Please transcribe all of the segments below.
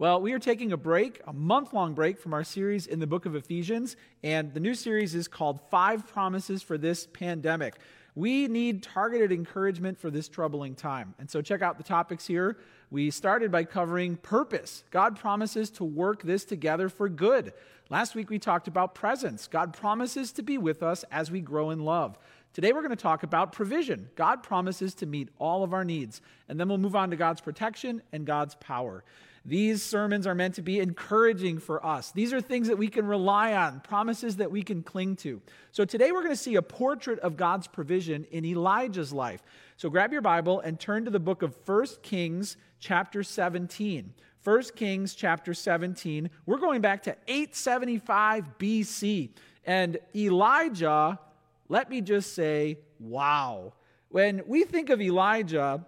Well, we are taking a break, a month long break from our series in the book of Ephesians, and the new series is called Five Promises for This Pandemic. We need targeted encouragement for this troubling time. And so, check out the topics here. We started by covering purpose. God promises to work this together for good. Last week, we talked about presence. God promises to be with us as we grow in love. Today, we're going to talk about provision. God promises to meet all of our needs. And then we'll move on to God's protection and God's power. These sermons are meant to be encouraging for us. These are things that we can rely on, promises that we can cling to. So today we're going to see a portrait of God's provision in Elijah's life. So grab your Bible and turn to the book of 1 Kings, chapter 17. 1 Kings, chapter 17. We're going back to 875 BC. And Elijah, let me just say, wow. When we think of Elijah,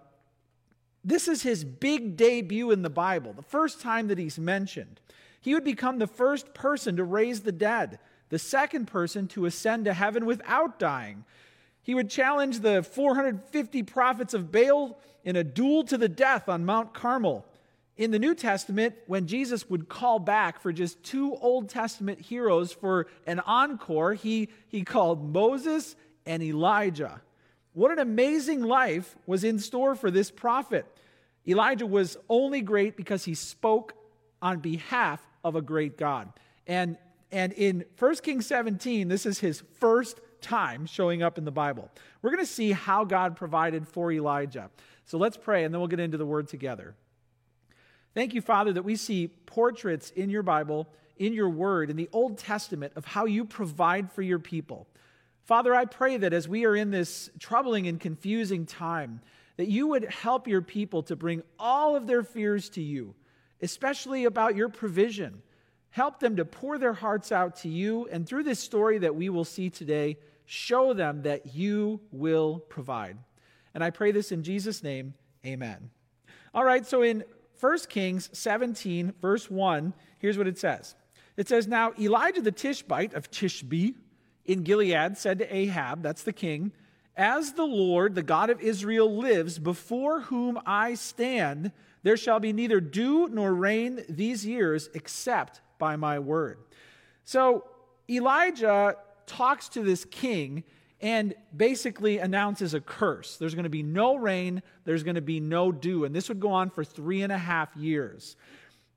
this is his big debut in the Bible, the first time that he's mentioned. He would become the first person to raise the dead, the second person to ascend to heaven without dying. He would challenge the 450 prophets of Baal in a duel to the death on Mount Carmel. In the New Testament, when Jesus would call back for just two Old Testament heroes for an encore, he, he called Moses and Elijah. What an amazing life was in store for this prophet. Elijah was only great because he spoke on behalf of a great God. And, and in 1 Kings 17, this is his first time showing up in the Bible. We're going to see how God provided for Elijah. So let's pray, and then we'll get into the word together. Thank you, Father, that we see portraits in your Bible, in your word, in the Old Testament of how you provide for your people. Father, I pray that as we are in this troubling and confusing time, that you would help your people to bring all of their fears to you, especially about your provision. Help them to pour their hearts out to you, and through this story that we will see today, show them that you will provide. And I pray this in Jesus' name, amen. All right, so in 1 Kings 17, verse 1, here's what it says. It says, Now Elijah the Tishbite of Tishbe, in Gilead said to Ahab, that's the king, As the Lord, the God of Israel, lives, before whom I stand, there shall be neither dew nor rain these years except by my word. So Elijah talks to this king and basically announces a curse. There's going to be no rain, there's going to be no dew. And this would go on for three and a half years.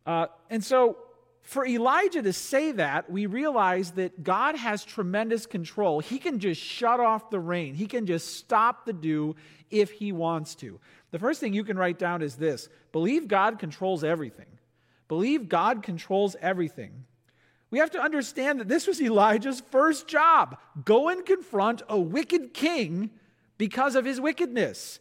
Uh, and so for Elijah to say that, we realize that God has tremendous control. He can just shut off the rain, He can just stop the dew if He wants to. The first thing you can write down is this believe God controls everything. Believe God controls everything. We have to understand that this was Elijah's first job go and confront a wicked king because of his wickedness.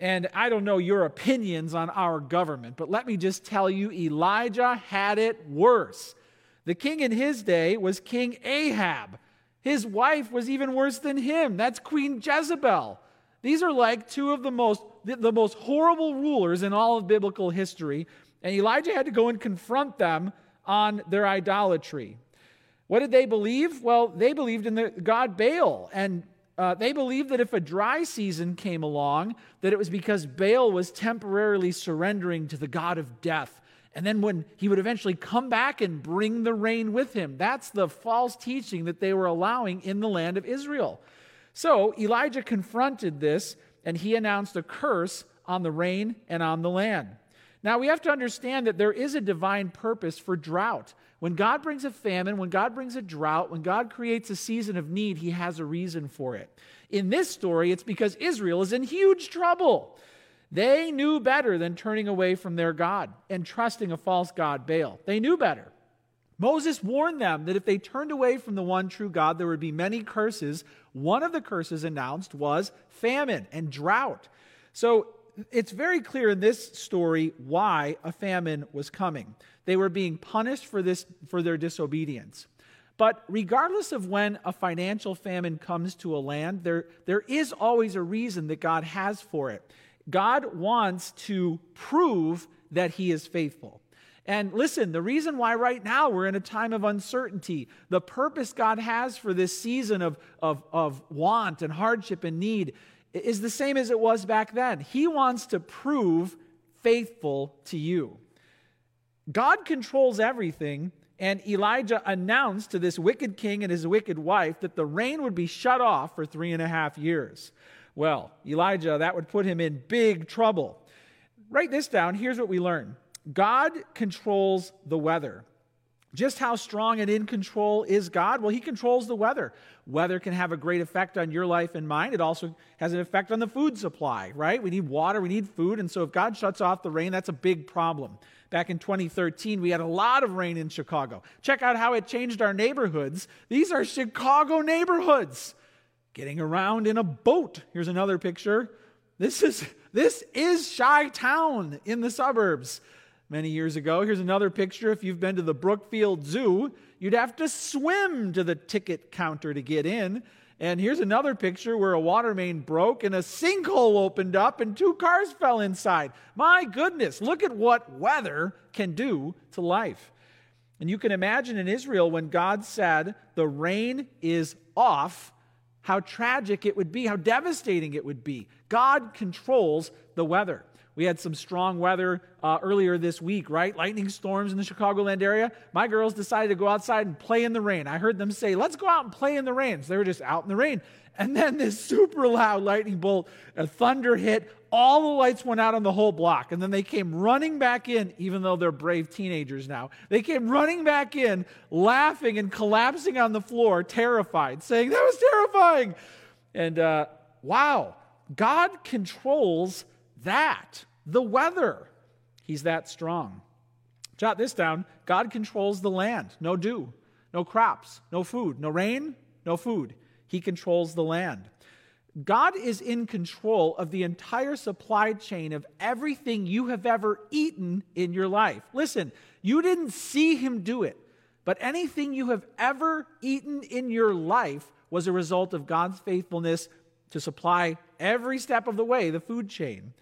And I don't know your opinions on our government, but let me just tell you Elijah had it worse. The king in his day was King Ahab. His wife was even worse than him. That's Queen Jezebel. These are like two of the most, the most horrible rulers in all of biblical history. And Elijah had to go and confront them on their idolatry. What did they believe? Well, they believed in the god Baal. And uh, they believed that if a dry season came along, that it was because Baal was temporarily surrendering to the god of death. And then when he would eventually come back and bring the rain with him. That's the false teaching that they were allowing in the land of Israel. So Elijah confronted this and he announced a curse on the rain and on the land. Now we have to understand that there is a divine purpose for drought. When God brings a famine, when God brings a drought, when God creates a season of need, he has a reason for it. In this story, it's because Israel is in huge trouble. They knew better than turning away from their God and trusting a false God, Baal. They knew better. Moses warned them that if they turned away from the one true God, there would be many curses. One of the curses announced was famine and drought. So it's very clear in this story why a famine was coming. They were being punished for this for their disobedience. But regardless of when a financial famine comes to a land, there, there is always a reason that God has for it. God wants to prove that He is faithful. And listen, the reason why right now we're in a time of uncertainty, the purpose God has for this season of, of, of want and hardship and need is the same as it was back then. He wants to prove faithful to you. God controls everything, and Elijah announced to this wicked king and his wicked wife that the rain would be shut off for three and a half years. Well, Elijah, that would put him in big trouble. Write this down. Here's what we learn God controls the weather. Just how strong and in control is God? Well, He controls the weather. Weather can have a great effect on your life and mine. It also has an effect on the food supply, right? We need water, we need food. And so if God shuts off the rain, that's a big problem. Back in 2013, we had a lot of rain in Chicago. Check out how it changed our neighborhoods. These are Chicago neighborhoods. Getting around in a boat. Here's another picture. This is this is Chi Town in the suburbs many years ago. Here's another picture. If you've been to the Brookfield Zoo, you'd have to swim to the ticket counter to get in. And here's another picture where a water main broke and a sinkhole opened up and two cars fell inside. My goodness, look at what weather can do to life. And you can imagine in Israel when God said, the rain is off, how tragic it would be, how devastating it would be. God controls the weather. We had some strong weather uh, earlier this week, right? Lightning storms in the Chicagoland area. My girls decided to go outside and play in the rain. I heard them say, let's go out and play in the rain. So they were just out in the rain. And then this super loud lightning bolt, a thunder hit. All the lights went out on the whole block. And then they came running back in, even though they're brave teenagers now. They came running back in, laughing and collapsing on the floor, terrified, saying, That was terrifying. And uh, wow, God controls that, the weather. He's that strong. Jot this down God controls the land. No dew, no crops, no food, no rain, no food. He controls the land. God is in control of the entire supply chain of everything you have ever eaten in your life. Listen, you didn't see him do it, but anything you have ever eaten in your life was a result of God's faithfulness to supply every step of the way the food chain.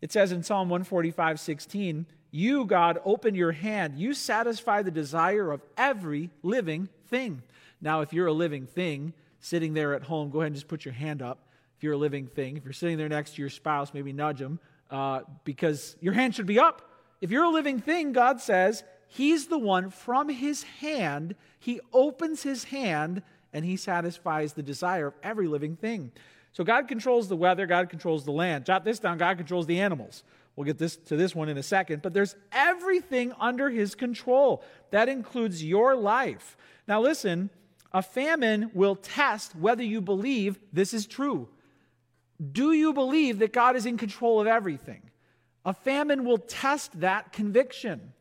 It says in Psalm 145 16, You, God, open your hand. You satisfy the desire of every living thing. Now, if you're a living thing sitting there at home, go ahead and just put your hand up. If you're a living thing, if you're sitting there next to your spouse, maybe nudge them uh, because your hand should be up. If you're a living thing, God says, He's the one from His hand, He opens His hand and He satisfies the desire of every living thing. So God controls the weather, God controls the land. Jot this down God controls the animals. We'll get this to this one in a second, but there's everything under his control. That includes your life. Now listen, a famine will test whether you believe this is true. Do you believe that God is in control of everything? A famine will test that conviction.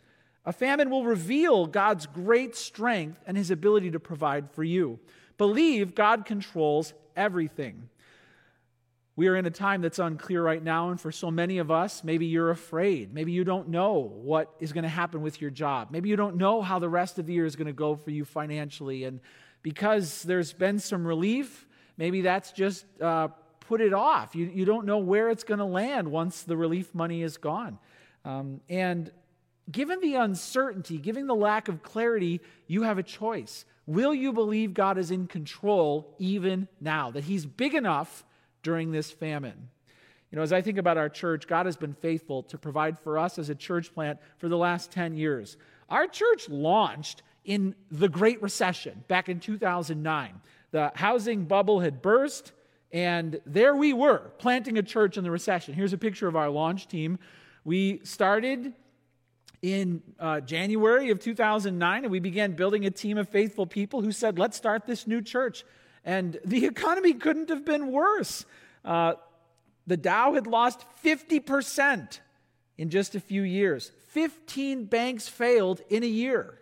A famine will reveal God's great strength and his ability to provide for you. Believe God controls everything. We are in a time that's unclear right now, and for so many of us, maybe you're afraid. Maybe you don't know what is going to happen with your job. Maybe you don't know how the rest of the year is going to go for you financially. And because there's been some relief, maybe that's just uh, put it off. You, you don't know where it's going to land once the relief money is gone. Um, and given the uncertainty, given the lack of clarity, you have a choice. Will you believe God is in control even now? That He's big enough during this famine. You know, as I think about our church, God has been faithful to provide for us as a church plant for the last 10 years. Our church launched in the Great Recession back in 2009. The housing bubble had burst, and there we were, planting a church in the recession. Here's a picture of our launch team. We started in uh, January of 2009, and we began building a team of faithful people who said, Let's start this new church. And the economy couldn't have been worse. Uh, the Dow had lost 50% in just a few years. 15 banks failed in a year.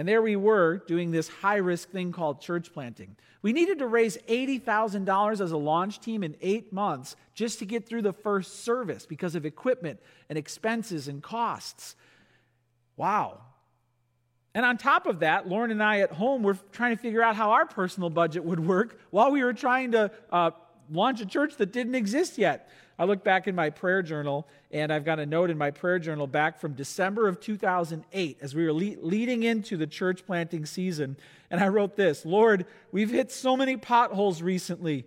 And there we were doing this high risk thing called church planting. We needed to raise $80,000 as a launch team in eight months just to get through the first service because of equipment and expenses and costs. Wow. And on top of that, Lauren and I at home were trying to figure out how our personal budget would work while we were trying to uh, launch a church that didn't exist yet. I look back in my prayer journal, and I've got a note in my prayer journal back from December of 2008 as we were le- leading into the church planting season. And I wrote this Lord, we've hit so many potholes recently.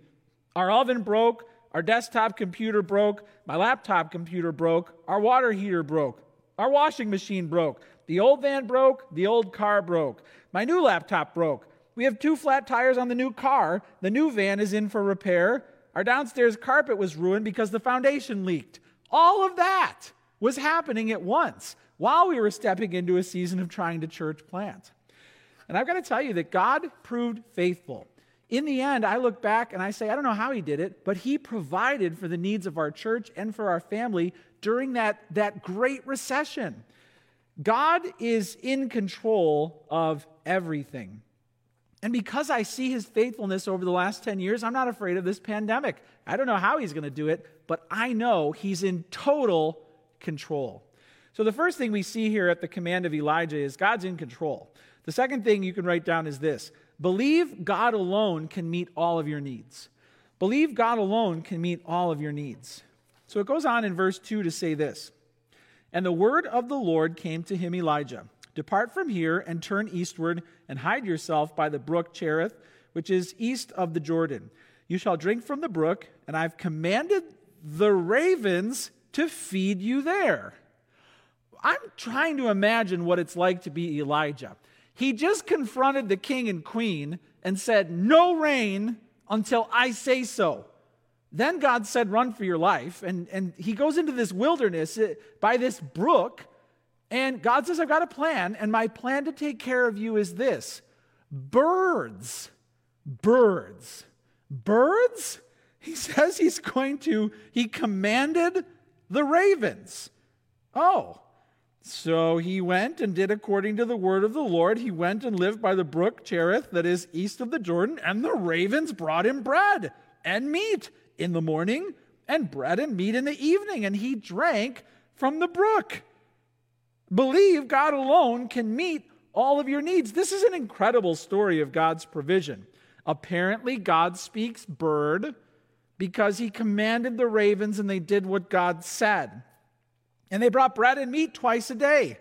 Our oven broke, our desktop computer broke, my laptop computer broke, our water heater broke. Our washing machine broke. The old van broke. The old car broke. My new laptop broke. We have two flat tires on the new car. The new van is in for repair. Our downstairs carpet was ruined because the foundation leaked. All of that was happening at once while we were stepping into a season of trying to church plant. And I've got to tell you that God proved faithful. In the end, I look back and I say, I don't know how he did it, but he provided for the needs of our church and for our family during that, that great recession. God is in control of everything. And because I see his faithfulness over the last 10 years, I'm not afraid of this pandemic. I don't know how he's going to do it, but I know he's in total control. So the first thing we see here at the command of Elijah is God's in control. The second thing you can write down is this believe God alone can meet all of your needs. Believe God alone can meet all of your needs. So it goes on in verse 2 to say this And the word of the Lord came to him, Elijah Depart from here and turn eastward and hide yourself by the brook Cherith, which is east of the Jordan. You shall drink from the brook, and I've commanded the ravens to feed you there. I'm trying to imagine what it's like to be Elijah. He just confronted the king and queen and said, No rain until I say so. Then God said, Run for your life. And, and he goes into this wilderness uh, by this brook. And God says, I've got a plan. And my plan to take care of you is this birds. Birds. Birds? He says he's going to, he commanded the ravens. Oh, so he went and did according to the word of the Lord. He went and lived by the brook Cherith, that is east of the Jordan, and the ravens brought him bread and meat in the morning, and bread and meat in the evening, and he drank from the brook. Believe God alone can meet all of your needs. This is an incredible story of God's provision. Apparently, God speaks bird because he commanded the ravens and they did what God said. And they brought bread and meat twice a day.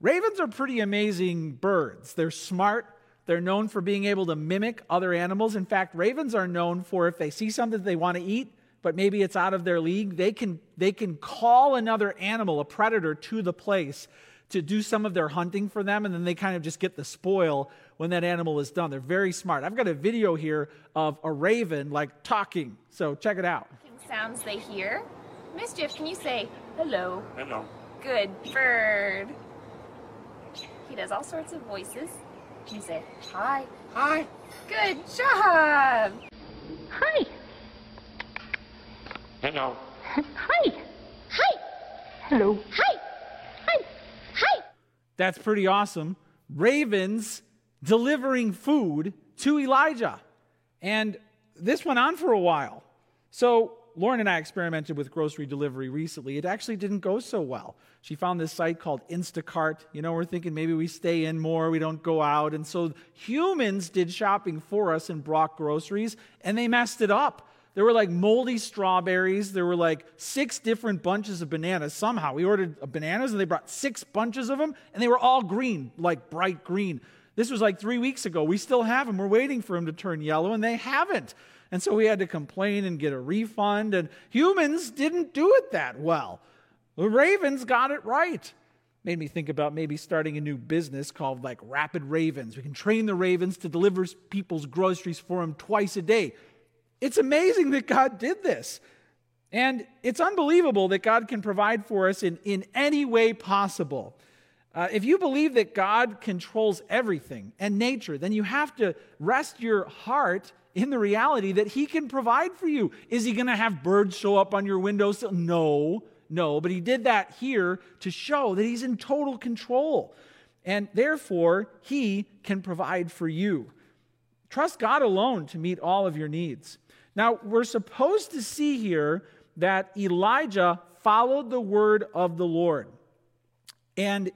Ravens are pretty amazing birds. They're smart. They're known for being able to mimic other animals. In fact, ravens are known for if they see something they want to eat, but maybe it's out of their league, they can, they can call another animal, a predator, to the place to do some of their hunting for them, and then they kind of just get the spoil when that animal is done. They're very smart. I've got a video here of a raven like talking, so check it out. Sounds they hear. Mischief, can you say hello? Hello. Good bird. He does all sorts of voices. Can you say hi? Hi. Good job. Hi. Hello. Hi. Hi. Hello. Hi. Hi. Hi. That's pretty awesome. Ravens delivering food to Elijah. And this went on for a while. So Lauren and I experimented with grocery delivery recently. It actually didn't go so well. She found this site called Instacart. You know, we're thinking maybe we stay in more, we don't go out. And so humans did shopping for us and brought groceries, and they messed it up. There were like moldy strawberries. There were like six different bunches of bananas. Somehow we ordered bananas and they brought six bunches of them, and they were all green, like bright green. This was like three weeks ago. We still have them. We're waiting for them to turn yellow, and they haven't. And so we had to complain and get a refund. And humans didn't do it that well. The ravens got it right. Made me think about maybe starting a new business called like Rapid Ravens. We can train the ravens to deliver people's groceries for them twice a day. It's amazing that God did this. And it's unbelievable that God can provide for us in, in any way possible. Uh, if you believe that God controls everything and nature, then you have to rest your heart in the reality that He can provide for you. Is He going to have birds show up on your windowsill? No, no. But He did that here to show that He's in total control. And therefore, He can provide for you. Trust God alone to meet all of your needs. Now, we're supposed to see here that Elijah followed the word of the Lord, and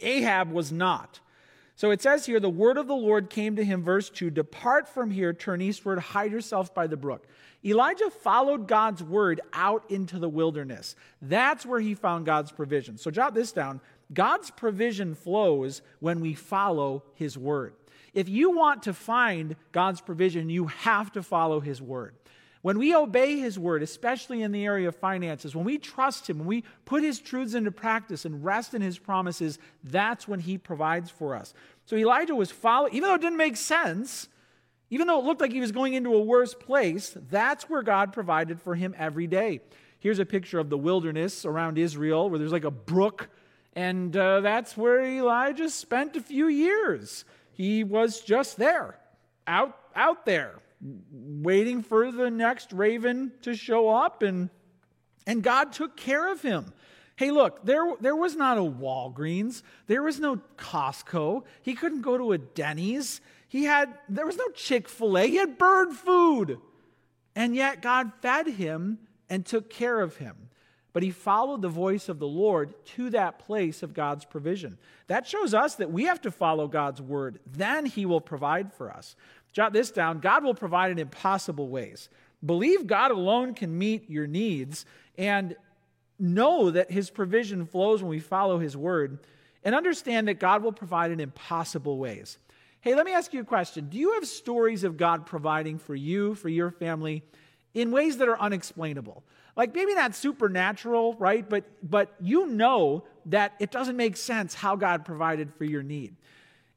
Ahab was not. So it says here, the word of the Lord came to him, verse 2 Depart from here, turn eastward, hide yourself by the brook. Elijah followed God's word out into the wilderness. That's where he found God's provision. So jot this down God's provision flows when we follow his word. If you want to find God's provision, you have to follow his word. When we obey his word, especially in the area of finances, when we trust him, when we put his truths into practice and rest in his promises, that's when he provides for us. So Elijah was following, even though it didn't make sense, even though it looked like he was going into a worse place, that's where God provided for him every day. Here's a picture of the wilderness around Israel where there's like a brook, and uh, that's where Elijah spent a few years. He was just there, out, out there, waiting for the next raven to show up, and, and God took care of him. Hey, look, there, there was not a Walgreens. There was no Costco. He couldn't go to a Denny's. He had, there was no Chick fil A. He had bird food. And yet God fed him and took care of him. But he followed the voice of the Lord to that place of God's provision. That shows us that we have to follow God's word. Then he will provide for us. Jot this down God will provide in impossible ways. Believe God alone can meet your needs and know that his provision flows when we follow his word and understand that God will provide in impossible ways. Hey, let me ask you a question. Do you have stories of God providing for you, for your family, in ways that are unexplainable? Like maybe not supernatural, right? But but you know that it doesn't make sense how God provided for your need.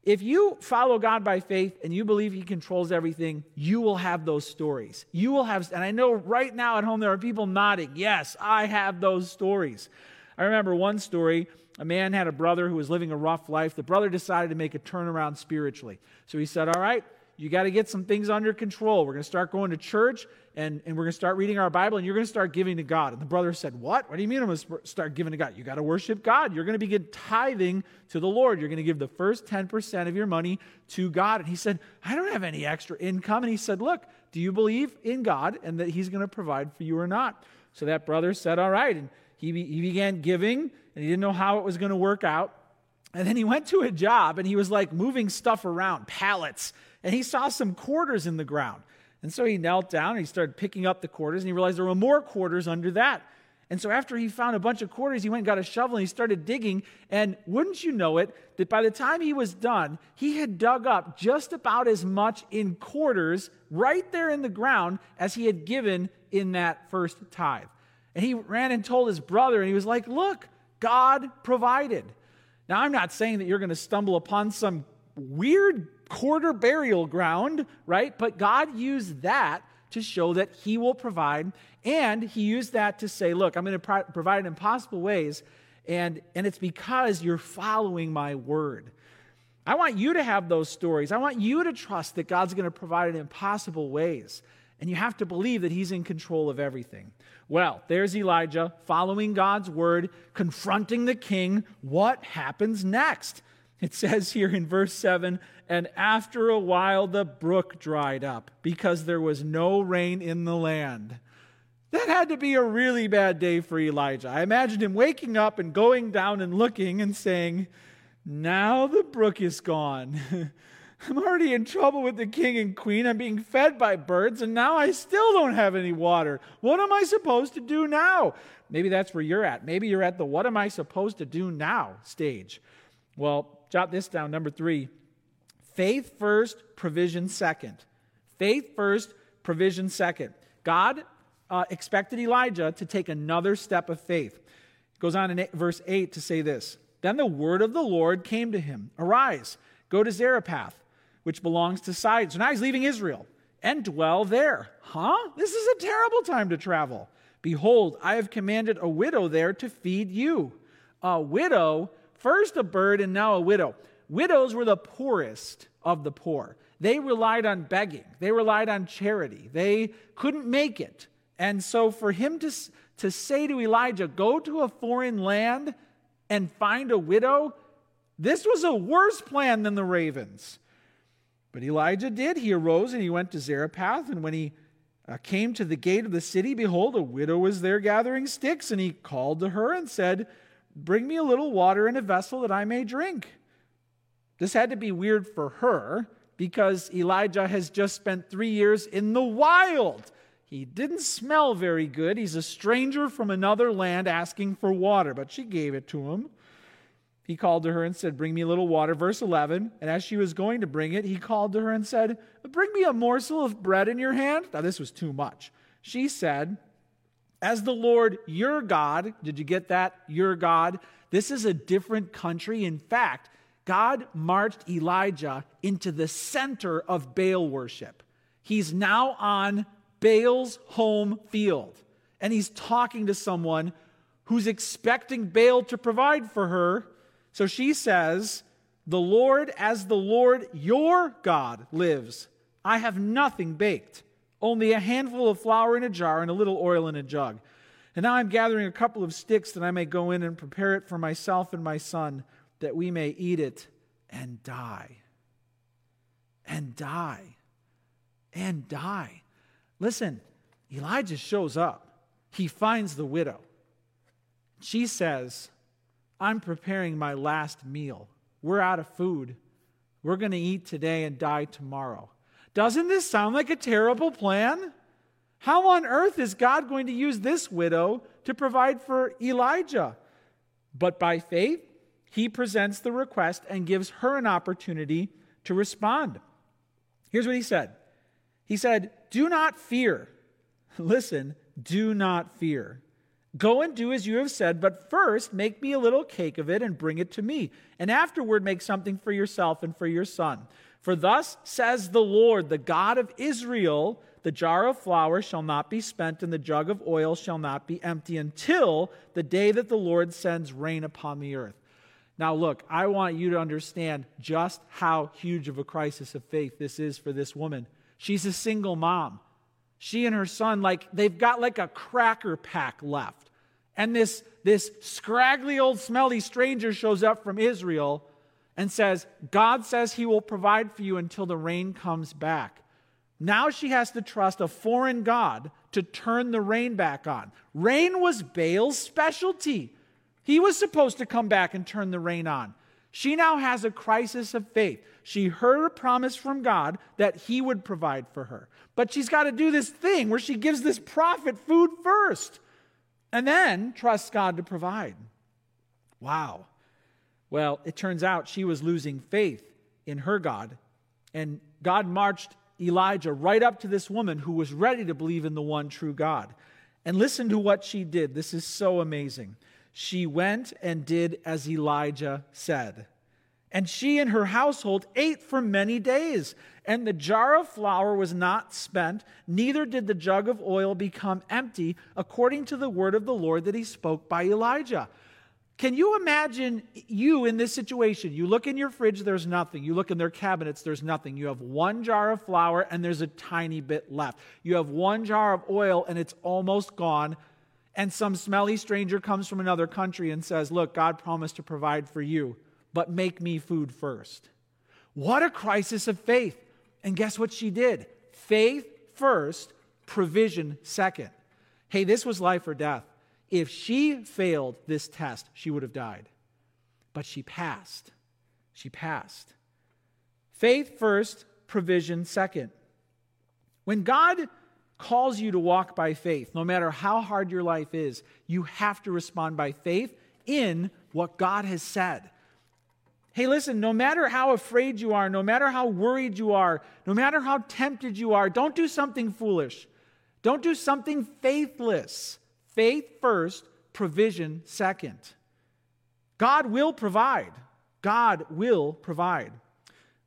If you follow God by faith and you believe He controls everything, you will have those stories. You will have, and I know right now at home there are people nodding, yes, I have those stories. I remember one story a man had a brother who was living a rough life. The brother decided to make a turnaround spiritually. So he said, All right, you got to get some things under control. We're going to start going to church and, and we're going to start reading our Bible and you're going to start giving to God. And the brother said, What? What do you mean I'm going to start giving to God? You got to worship God. You're going to begin tithing to the Lord. You're going to give the first 10% of your money to God. And he said, I don't have any extra income. And he said, Look, do you believe in God and that he's going to provide for you or not? So that brother said, All right. And he, he began giving and he didn't know how it was going to work out. And then he went to a job and he was like moving stuff around, pallets, and he saw some quarters in the ground. And so he knelt down and he started picking up the quarters and he realized there were more quarters under that. And so after he found a bunch of quarters, he went and got a shovel and he started digging. And wouldn't you know it, that by the time he was done, he had dug up just about as much in quarters right there in the ground as he had given in that first tithe. And he ran and told his brother, and he was like, Look, God provided. Now, I'm not saying that you're going to stumble upon some weird quarter burial ground, right? But God used that to show that He will provide. And He used that to say, look, I'm going to pro- provide in impossible ways. And, and it's because you're following my word. I want you to have those stories. I want you to trust that God's going to provide in impossible ways. And you have to believe that he's in control of everything. Well, there's Elijah following God's word, confronting the king. What happens next? It says here in verse 7 And after a while the brook dried up because there was no rain in the land. That had to be a really bad day for Elijah. I imagined him waking up and going down and looking and saying, Now the brook is gone. I'm already in trouble with the king and queen. I'm being fed by birds, and now I still don't have any water. What am I supposed to do now? Maybe that's where you're at. Maybe you're at the what am I supposed to do now stage. Well, jot this down. Number three faith first, provision second. Faith first, provision second. God uh, expected Elijah to take another step of faith. It goes on in eight, verse 8 to say this Then the word of the Lord came to him Arise, go to Zarephath which belongs to Sidon. So now he's leaving Israel and dwell there. Huh? This is a terrible time to travel. Behold, I have commanded a widow there to feed you. A widow, first a bird and now a widow. Widows were the poorest of the poor. They relied on begging, they relied on charity. They couldn't make it. And so for him to, to say to Elijah, Go to a foreign land and find a widow, this was a worse plan than the ravens. But Elijah did. He arose and he went to Zarephath. And when he uh, came to the gate of the city, behold, a widow was there gathering sticks. And he called to her and said, Bring me a little water in a vessel that I may drink. This had to be weird for her because Elijah has just spent three years in the wild. He didn't smell very good. He's a stranger from another land asking for water, but she gave it to him. He called to her and said, Bring me a little water. Verse 11. And as she was going to bring it, he called to her and said, Bring me a morsel of bread in your hand. Now, this was too much. She said, As the Lord your God, did you get that? Your God. This is a different country. In fact, God marched Elijah into the center of Baal worship. He's now on Baal's home field, and he's talking to someone who's expecting Baal to provide for her. So she says, The Lord, as the Lord your God lives, I have nothing baked, only a handful of flour in a jar and a little oil in a jug. And now I'm gathering a couple of sticks that I may go in and prepare it for myself and my son, that we may eat it and die. And die. And die. Listen, Elijah shows up. He finds the widow. She says, I'm preparing my last meal. We're out of food. We're going to eat today and die tomorrow. Doesn't this sound like a terrible plan? How on earth is God going to use this widow to provide for Elijah? But by faith, he presents the request and gives her an opportunity to respond. Here's what he said He said, Do not fear. Listen, do not fear. Go and do as you have said, but first make me a little cake of it and bring it to me. And afterward make something for yourself and for your son. For thus says the Lord, the God of Israel the jar of flour shall not be spent, and the jug of oil shall not be empty until the day that the Lord sends rain upon the earth. Now, look, I want you to understand just how huge of a crisis of faith this is for this woman. She's a single mom. She and her son, like, they've got like a cracker pack left. And this, this scraggly old smelly stranger shows up from Israel and says, God says he will provide for you until the rain comes back. Now she has to trust a foreign God to turn the rain back on. Rain was Baal's specialty. He was supposed to come back and turn the rain on. She now has a crisis of faith. She heard a promise from God that he would provide for her. But she's got to do this thing where she gives this prophet food first and then trusts God to provide. Wow. Well, it turns out she was losing faith in her God, and God marched Elijah right up to this woman who was ready to believe in the one true God. And listen to what she did. This is so amazing. She went and did as Elijah said. And she and her household ate for many days. And the jar of flour was not spent, neither did the jug of oil become empty, according to the word of the Lord that he spoke by Elijah. Can you imagine you in this situation? You look in your fridge, there's nothing. You look in their cabinets, there's nothing. You have one jar of flour and there's a tiny bit left. You have one jar of oil and it's almost gone. And some smelly stranger comes from another country and says, Look, God promised to provide for you, but make me food first. What a crisis of faith. And guess what she did? Faith first, provision second. Hey, this was life or death. If she failed this test, she would have died. But she passed. She passed. Faith first, provision second. When God calls you to walk by faith, no matter how hard your life is, you have to respond by faith in what God has said. Hey, listen, no matter how afraid you are, no matter how worried you are, no matter how tempted you are, don't do something foolish. Don't do something faithless. Faith first, provision second. God will provide. God will provide.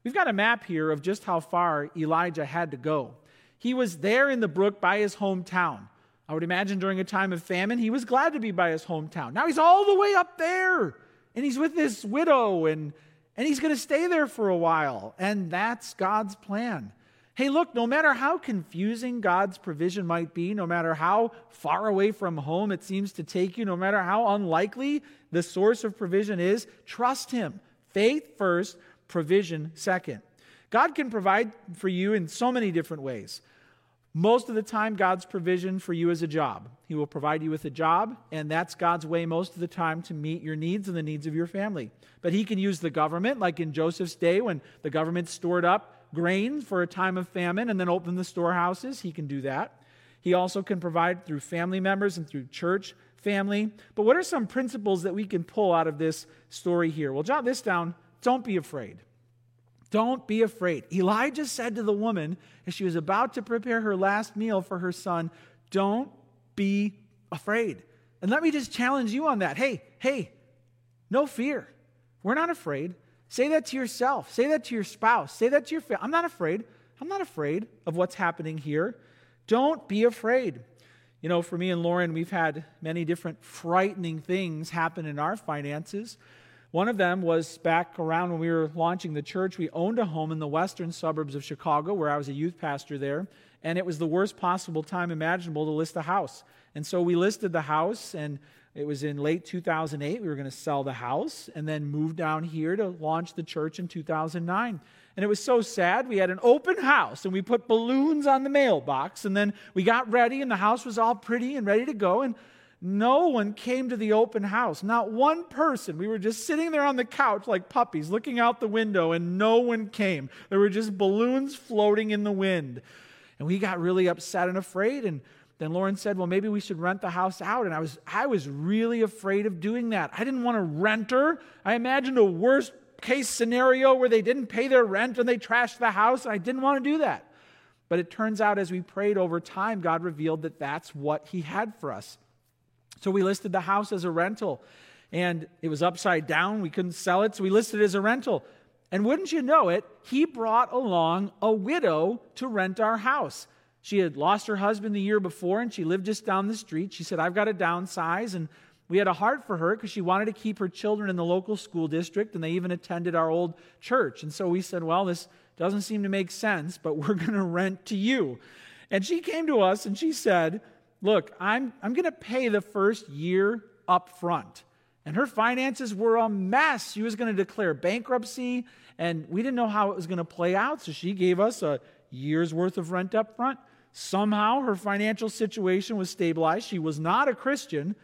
We've got a map here of just how far Elijah had to go. He was there in the brook by his hometown. I would imagine during a time of famine, he was glad to be by his hometown. Now he's all the way up there, and he's with this widow, and, and he's going to stay there for a while. And that's God's plan. Hey, look, no matter how confusing God's provision might be, no matter how far away from home it seems to take you, no matter how unlikely the source of provision is, trust Him. Faith first, provision second. God can provide for you in so many different ways. Most of the time, God's provision for you is a job. He will provide you with a job, and that's God's way most of the time to meet your needs and the needs of your family. But He can use the government, like in Joseph's day when the government stored up grain for a time of famine and then open the storehouses. He can do that. He also can provide through family members and through church family. But what are some principles that we can pull out of this story here? Well, jot this down. Don't be afraid. Don't be afraid. Elijah said to the woman as she was about to prepare her last meal for her son, don't be afraid. And let me just challenge you on that. Hey, hey, no fear. We're not afraid. Say that to yourself. Say that to your spouse. Say that to your family. I'm not afraid. I'm not afraid of what's happening here. Don't be afraid. You know, for me and Lauren, we've had many different frightening things happen in our finances. One of them was back around when we were launching the church. We owned a home in the western suburbs of Chicago where I was a youth pastor there, and it was the worst possible time imaginable to list a house. And so we listed the house, and it was in late 2008. We were going to sell the house and then move down here to launch the church in 2009. And it was so sad. We had an open house and we put balloons on the mailbox. And then we got ready, and the house was all pretty and ready to go. And no one came to the open house. Not one person. We were just sitting there on the couch like puppies, looking out the window, and no one came. There were just balloons floating in the wind. And we got really upset and afraid. And then Lauren said, Well, maybe we should rent the house out. And I was, I was really afraid of doing that. I didn't want to rent her. I imagined a worst case scenario where they didn't pay their rent and they trashed the house. And I didn't want to do that. But it turns out as we prayed over time, God revealed that that's what He had for us. So we listed the house as a rental. And it was upside down. We couldn't sell it. So we listed it as a rental. And wouldn't you know it, he brought along a widow to rent our house. She had lost her husband the year before and she lived just down the street. She said, I've got to downsize. And we had a heart for her because she wanted to keep her children in the local school district and they even attended our old church. And so we said, Well, this doesn't seem to make sense, but we're going to rent to you. And she came to us and she said, Look, I'm, I'm going to pay the first year up front. And her finances were a mess. She was going to declare bankruptcy, and we didn't know how it was going to play out. So she gave us a year's worth of rent up front. Somehow her financial situation was stabilized. She was not a Christian.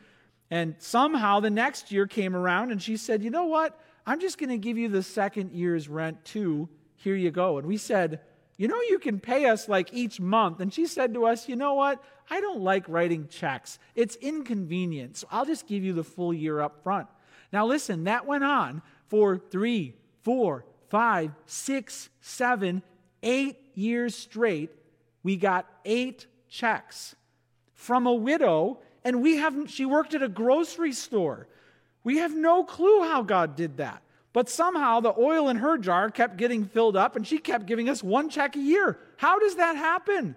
And somehow the next year came around and she said, You know what? I'm just going to give you the second year's rent too. Here you go. And we said, You know, you can pay us like each month. And she said to us, You know what? I don't like writing checks, it's inconvenient. So I'll just give you the full year up front. Now, listen, that went on for three, four, five, six, seven, eight years straight we got eight checks from a widow, and we haven't, she worked at a grocery store. We have no clue how God did that. But somehow the oil in her jar kept getting filled up, and she kept giving us one check a year. How does that happen?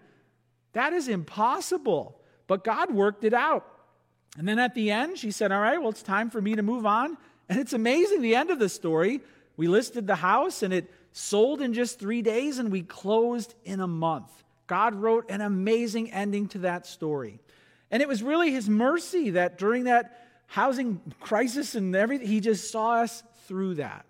That is impossible. But God worked it out. And then at the end, she said, All right, well, it's time for me to move on. And it's amazing, the end of the story. We listed the house, and it sold in just three days, and we closed in a month. God wrote an amazing ending to that story. And it was really his mercy that during that housing crisis and everything, he just saw us through that.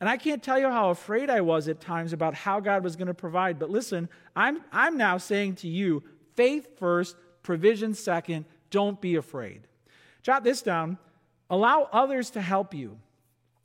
And I can't tell you how afraid I was at times about how God was going to provide. But listen, I'm, I'm now saying to you faith first, provision second. Don't be afraid. Jot this down. Allow others to help you.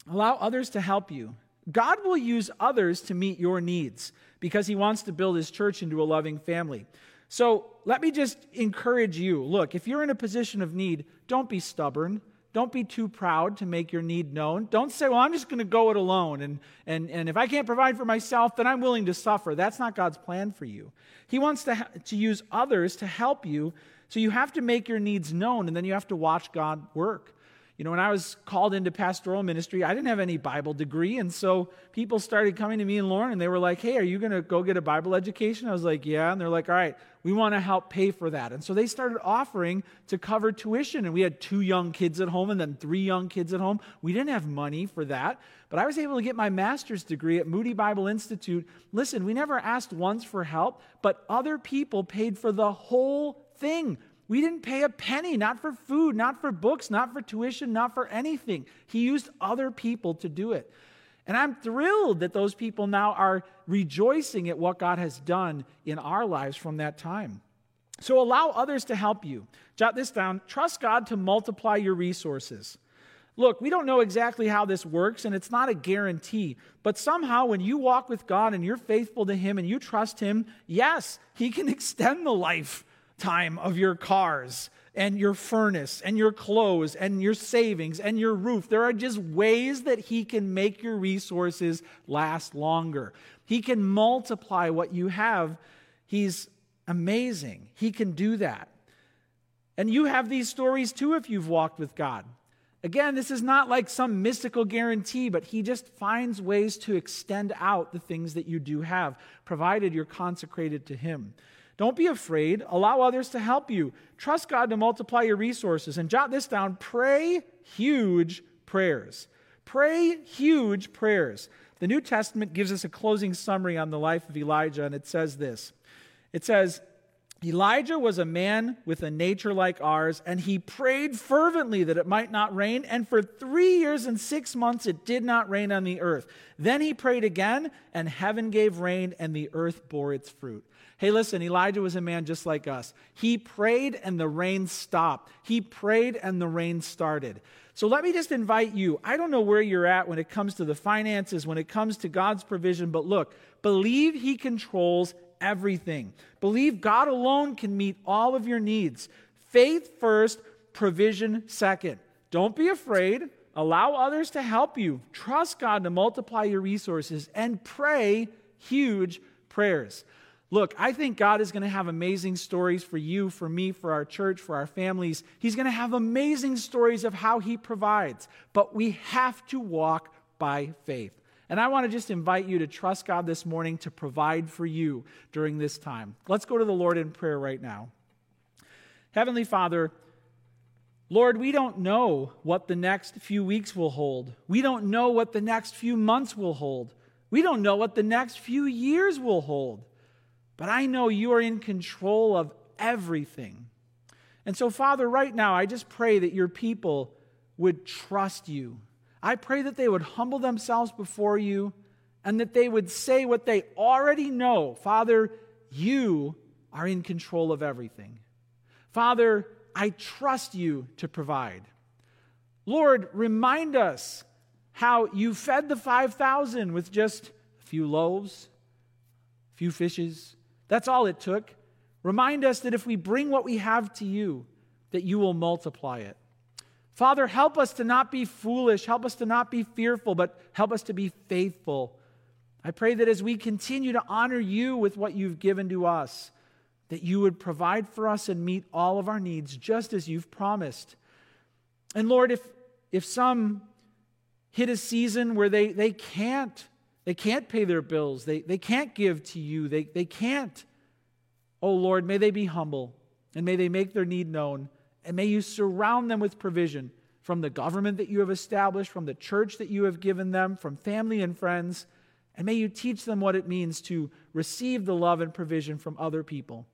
Allow others to help you. God will use others to meet your needs because he wants to build his church into a loving family. So let me just encourage you look, if you're in a position of need, don't be stubborn. Don't be too proud to make your need known. Don't say, well, I'm just going to go it alone. And, and, and if I can't provide for myself, then I'm willing to suffer. That's not God's plan for you. He wants to, ha- to use others to help you. So you have to make your needs known, and then you have to watch God work. You know, when I was called into pastoral ministry, I didn't have any Bible degree. And so people started coming to me and Lauren, and they were like, Hey, are you going to go get a Bible education? I was like, Yeah. And they're like, All right, we want to help pay for that. And so they started offering to cover tuition. And we had two young kids at home and then three young kids at home. We didn't have money for that. But I was able to get my master's degree at Moody Bible Institute. Listen, we never asked once for help, but other people paid for the whole thing we didn't pay a penny, not for food, not for books, not for tuition, not for anything. He used other people to do it. And I'm thrilled that those people now are rejoicing at what God has done in our lives from that time. So allow others to help you. Jot this down. Trust God to multiply your resources. Look, we don't know exactly how this works, and it's not a guarantee. But somehow, when you walk with God and you're faithful to Him and you trust Him, yes, He can extend the life time of your cars and your furnace and your clothes and your savings and your roof. There are just ways that He can make your resources last longer. He can multiply what you have. He's amazing. He can do that. And you have these stories too if you've walked with God. Again, this is not like some mystical guarantee, but He just finds ways to extend out the things that you do have, provided you're consecrated to Him. Don't be afraid. Allow others to help you. Trust God to multiply your resources. And jot this down pray huge prayers. Pray huge prayers. The New Testament gives us a closing summary on the life of Elijah, and it says this It says, Elijah was a man with a nature like ours, and he prayed fervently that it might not rain. And for three years and six months, it did not rain on the earth. Then he prayed again, and heaven gave rain, and the earth bore its fruit. Hey, listen, Elijah was a man just like us. He prayed, and the rain stopped. He prayed, and the rain started. So let me just invite you. I don't know where you're at when it comes to the finances, when it comes to God's provision, but look, believe He controls everything. Believe God alone can meet all of your needs. Faith first, provision second. Don't be afraid. Allow others to help you. Trust God to multiply your resources and pray huge prayers. Look, I think God is going to have amazing stories for you, for me, for our church, for our families. He's going to have amazing stories of how He provides, but we have to walk by faith. And I want to just invite you to trust God this morning to provide for you during this time. Let's go to the Lord in prayer right now. Heavenly Father, Lord, we don't know what the next few weeks will hold. We don't know what the next few months will hold. We don't know what the next few years will hold. But I know you are in control of everything. And so, Father, right now, I just pray that your people would trust you I pray that they would humble themselves before you and that they would say what they already know Father, you are in control of everything. Father, I trust you to provide. Lord, remind us how you fed the 5,000 with just a few loaves, a few fishes. That's all it took. Remind us that if we bring what we have to you, that you will multiply it. Father, help us to not be foolish. Help us to not be fearful, but help us to be faithful. I pray that as we continue to honor you with what you've given to us, that you would provide for us and meet all of our needs just as you've promised. And Lord, if, if some hit a season where they, they can't, they can't pay their bills, they, they can't give to you, they, they can't, oh Lord, may they be humble and may they make their need known. And may you surround them with provision from the government that you have established, from the church that you have given them, from family and friends. And may you teach them what it means to receive the love and provision from other people.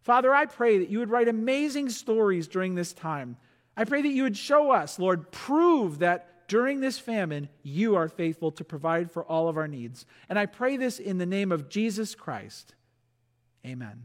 Father, I pray that you would write amazing stories during this time. I pray that you would show us, Lord, prove that during this famine, you are faithful to provide for all of our needs. And I pray this in the name of Jesus Christ. Amen.